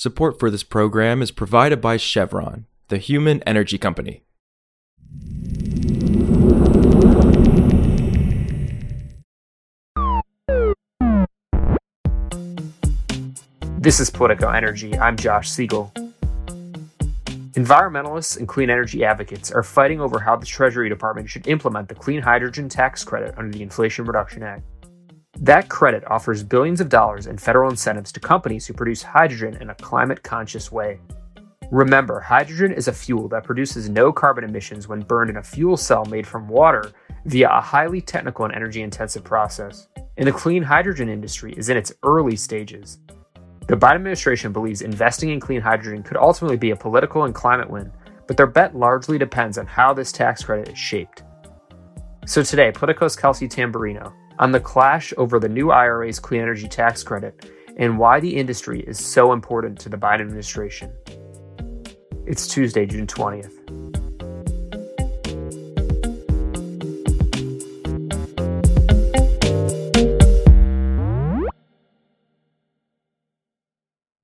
Support for this program is provided by Chevron, the human energy company. This is Politico Energy. I'm Josh Siegel. Environmentalists and clean energy advocates are fighting over how the Treasury Department should implement the clean hydrogen tax credit under the Inflation Reduction Act. That credit offers billions of dollars in federal incentives to companies who produce hydrogen in a climate conscious way. Remember, hydrogen is a fuel that produces no carbon emissions when burned in a fuel cell made from water via a highly technical and energy intensive process. And the clean hydrogen industry is in its early stages. The Biden administration believes investing in clean hydrogen could ultimately be a political and climate win, but their bet largely depends on how this tax credit is shaped. So today, Politico's Kelsey Tamborrino on the clash over the new IRA's clean energy tax credit and why the industry is so important to the Biden administration. It's Tuesday, June 20th.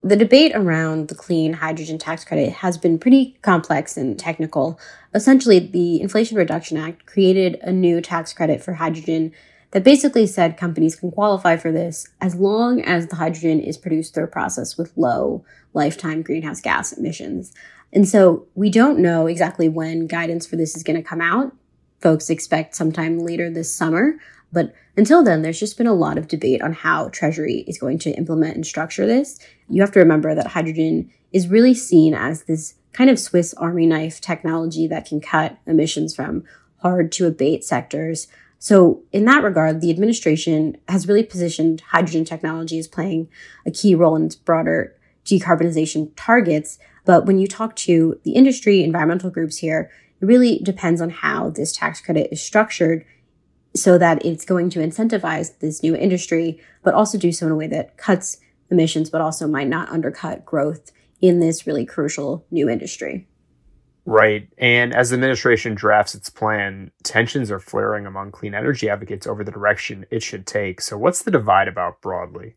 The debate around the clean hydrogen tax credit has been pretty complex and technical. Essentially, the Inflation Reduction Act created a new tax credit for hydrogen that basically said companies can qualify for this as long as the hydrogen is produced through a process with low lifetime greenhouse gas emissions. And so we don't know exactly when guidance for this is going to come out. Folks expect sometime later this summer. But until then, there's just been a lot of debate on how Treasury is going to implement and structure this. You have to remember that hydrogen is really seen as this kind of Swiss Army knife technology that can cut emissions from hard to abate sectors so, in that regard, the administration has really positioned hydrogen technology as playing a key role in its broader decarbonization targets. But when you talk to the industry, environmental groups here, it really depends on how this tax credit is structured so that it's going to incentivize this new industry, but also do so in a way that cuts emissions, but also might not undercut growth in this really crucial new industry. Right. And as the administration drafts its plan, tensions are flaring among clean energy advocates over the direction it should take. So, what's the divide about broadly?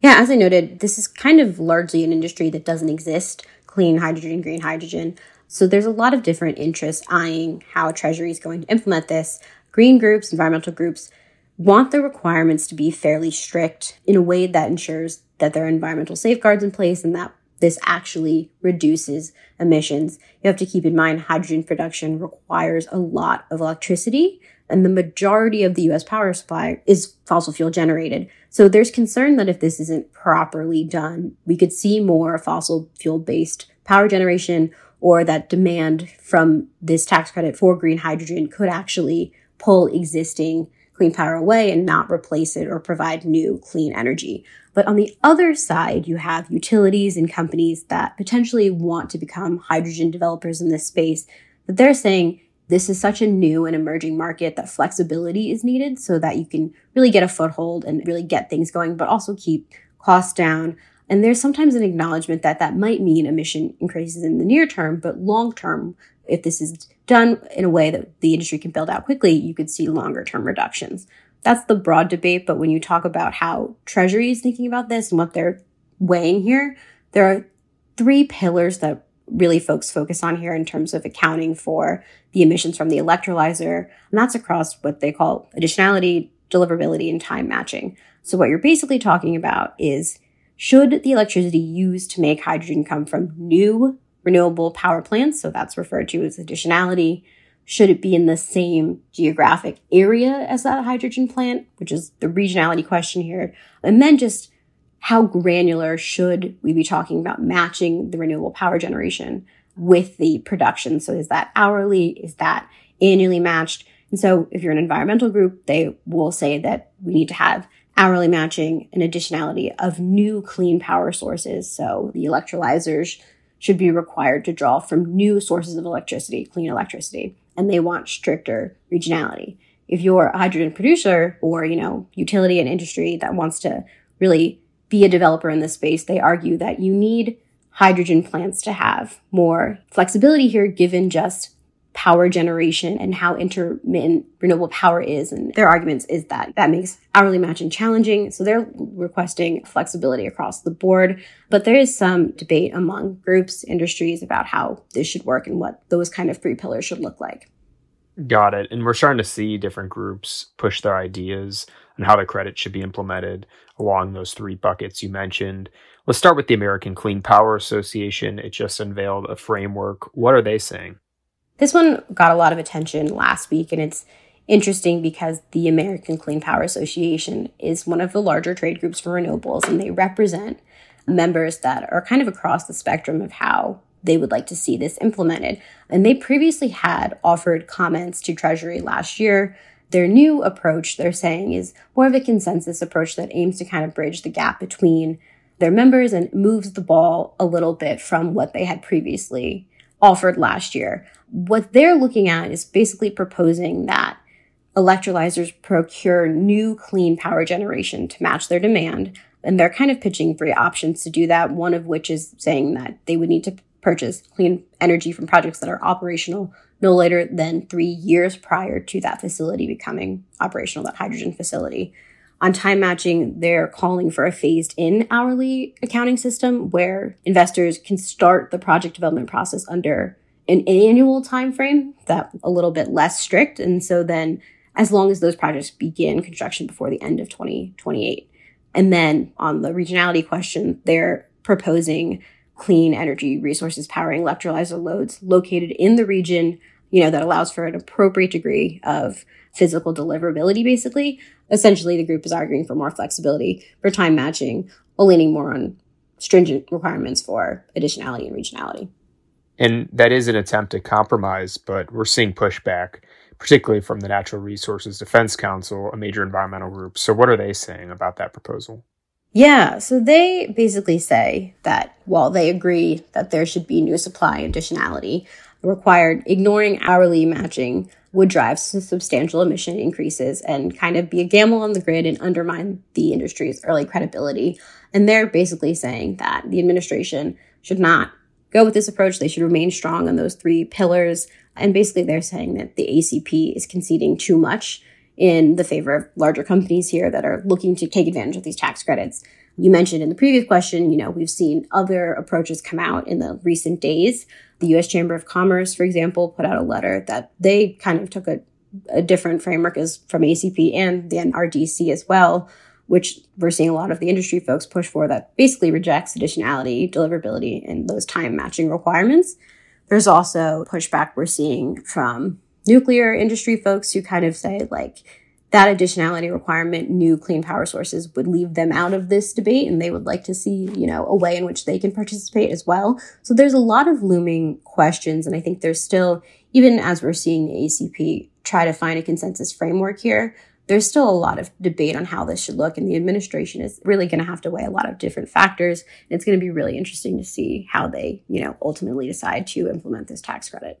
Yeah, as I noted, this is kind of largely an industry that doesn't exist clean hydrogen, green hydrogen. So, there's a lot of different interests eyeing how Treasury is going to implement this. Green groups, environmental groups want the requirements to be fairly strict in a way that ensures that there are environmental safeguards in place and that this actually reduces emissions. You have to keep in mind hydrogen production requires a lot of electricity and the majority of the US power supply is fossil fuel generated. So there's concern that if this isn't properly done, we could see more fossil fuel based power generation or that demand from this tax credit for green hydrogen could actually pull existing clean power away and not replace it or provide new clean energy. But on the other side, you have utilities and companies that potentially want to become hydrogen developers in this space, but they're saying this is such a new and emerging market that flexibility is needed so that you can really get a foothold and really get things going, but also keep costs down. And there's sometimes an acknowledgement that that might mean emission increases in the near term, but long term, if this is done in a way that the industry can build out quickly, you could see longer term reductions. That's the broad debate. But when you talk about how Treasury is thinking about this and what they're weighing here, there are three pillars that really folks focus on here in terms of accounting for the emissions from the electrolyzer. And that's across what they call additionality, deliverability, and time matching. So what you're basically talking about is should the electricity used to make hydrogen come from new renewable power plants, so that's referred to as additionality. Should it be in the same geographic area as that hydrogen plant, which is the regionality question here? And then just how granular should we be talking about matching the renewable power generation with the production? So is that hourly? Is that annually matched? And so if you're an environmental group, they will say that we need to have hourly matching and additionality of new clean power sources. So the electrolyzers should be required to draw from new sources of electricity, clean electricity, and they want stricter regionality. If you're a hydrogen producer or, you know, utility and industry that wants to really be a developer in this space, they argue that you need hydrogen plants to have more flexibility here given just power generation and how intermittent renewable power is. And their arguments is that that makes hourly matching challenging. So they're requesting flexibility across the board. But there is some debate among groups, industries about how this should work and what those kind of three pillars should look like. Got it. And we're starting to see different groups push their ideas on how the credit should be implemented along those three buckets you mentioned. Let's start with the American Clean Power Association. It just unveiled a framework. What are they saying? This one got a lot of attention last week, and it's interesting because the American Clean Power Association is one of the larger trade groups for renewables, and they represent members that are kind of across the spectrum of how they would like to see this implemented. And they previously had offered comments to Treasury last year. Their new approach, they're saying, is more of a consensus approach that aims to kind of bridge the gap between their members and moves the ball a little bit from what they had previously offered last year. What they're looking at is basically proposing that electrolyzers procure new clean power generation to match their demand. And they're kind of pitching three options to do that, one of which is saying that they would need to purchase clean energy from projects that are operational no later than three years prior to that facility becoming operational, that hydrogen facility. On time matching, they're calling for a phased in hourly accounting system where investors can start the project development process under an annual time frame that a little bit less strict. And so then as long as those projects begin construction before the end of 2028. And then on the regionality question, they're proposing clean energy resources powering electrolyzer loads located in the region, you know, that allows for an appropriate degree of physical deliverability, basically. Essentially, the group is arguing for more flexibility for time matching, while leaning more on stringent requirements for additionality and regionality. And that is an attempt to compromise, but we're seeing pushback, particularly from the Natural Resources Defense Council, a major environmental group. So, what are they saying about that proposal? Yeah, so they basically say that while they agree that there should be new supply additionality required, ignoring hourly matching would drive substantial emission increases and kind of be a gamble on the grid and undermine the industry's early credibility. And they're basically saying that the administration should not go with this approach. They should remain strong on those three pillars. And basically, they're saying that the ACP is conceding too much in the favor of larger companies here that are looking to take advantage of these tax credits. You mentioned in the previous question, you know, we've seen other approaches come out in the recent days. The US Chamber of Commerce, for example, put out a letter that they kind of took a, a different framework as from ACP and the NRDC as well, which we're seeing a lot of the industry folks push for that basically rejects additionality, deliverability, and those time matching requirements. There's also pushback we're seeing from nuclear industry folks who kind of say like that additionality requirement, new clean power sources would leave them out of this debate and they would like to see, you know, a way in which they can participate as well. So there's a lot of looming questions. And I think there's still, even as we're seeing the ACP try to find a consensus framework here, there's still a lot of debate on how this should look. And the administration is really going to have to weigh a lot of different factors. And it's going to be really interesting to see how they, you know, ultimately decide to implement this tax credit.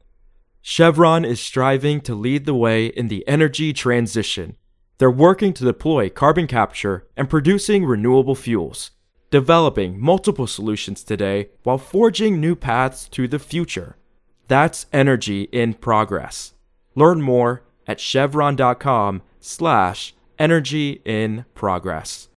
Chevron is striving to lead the way in the energy transition. They're working to deploy carbon capture and producing renewable fuels, developing multiple solutions today while forging new paths to the future. That's energy in progress. Learn more at chevron.com slash energy in progress.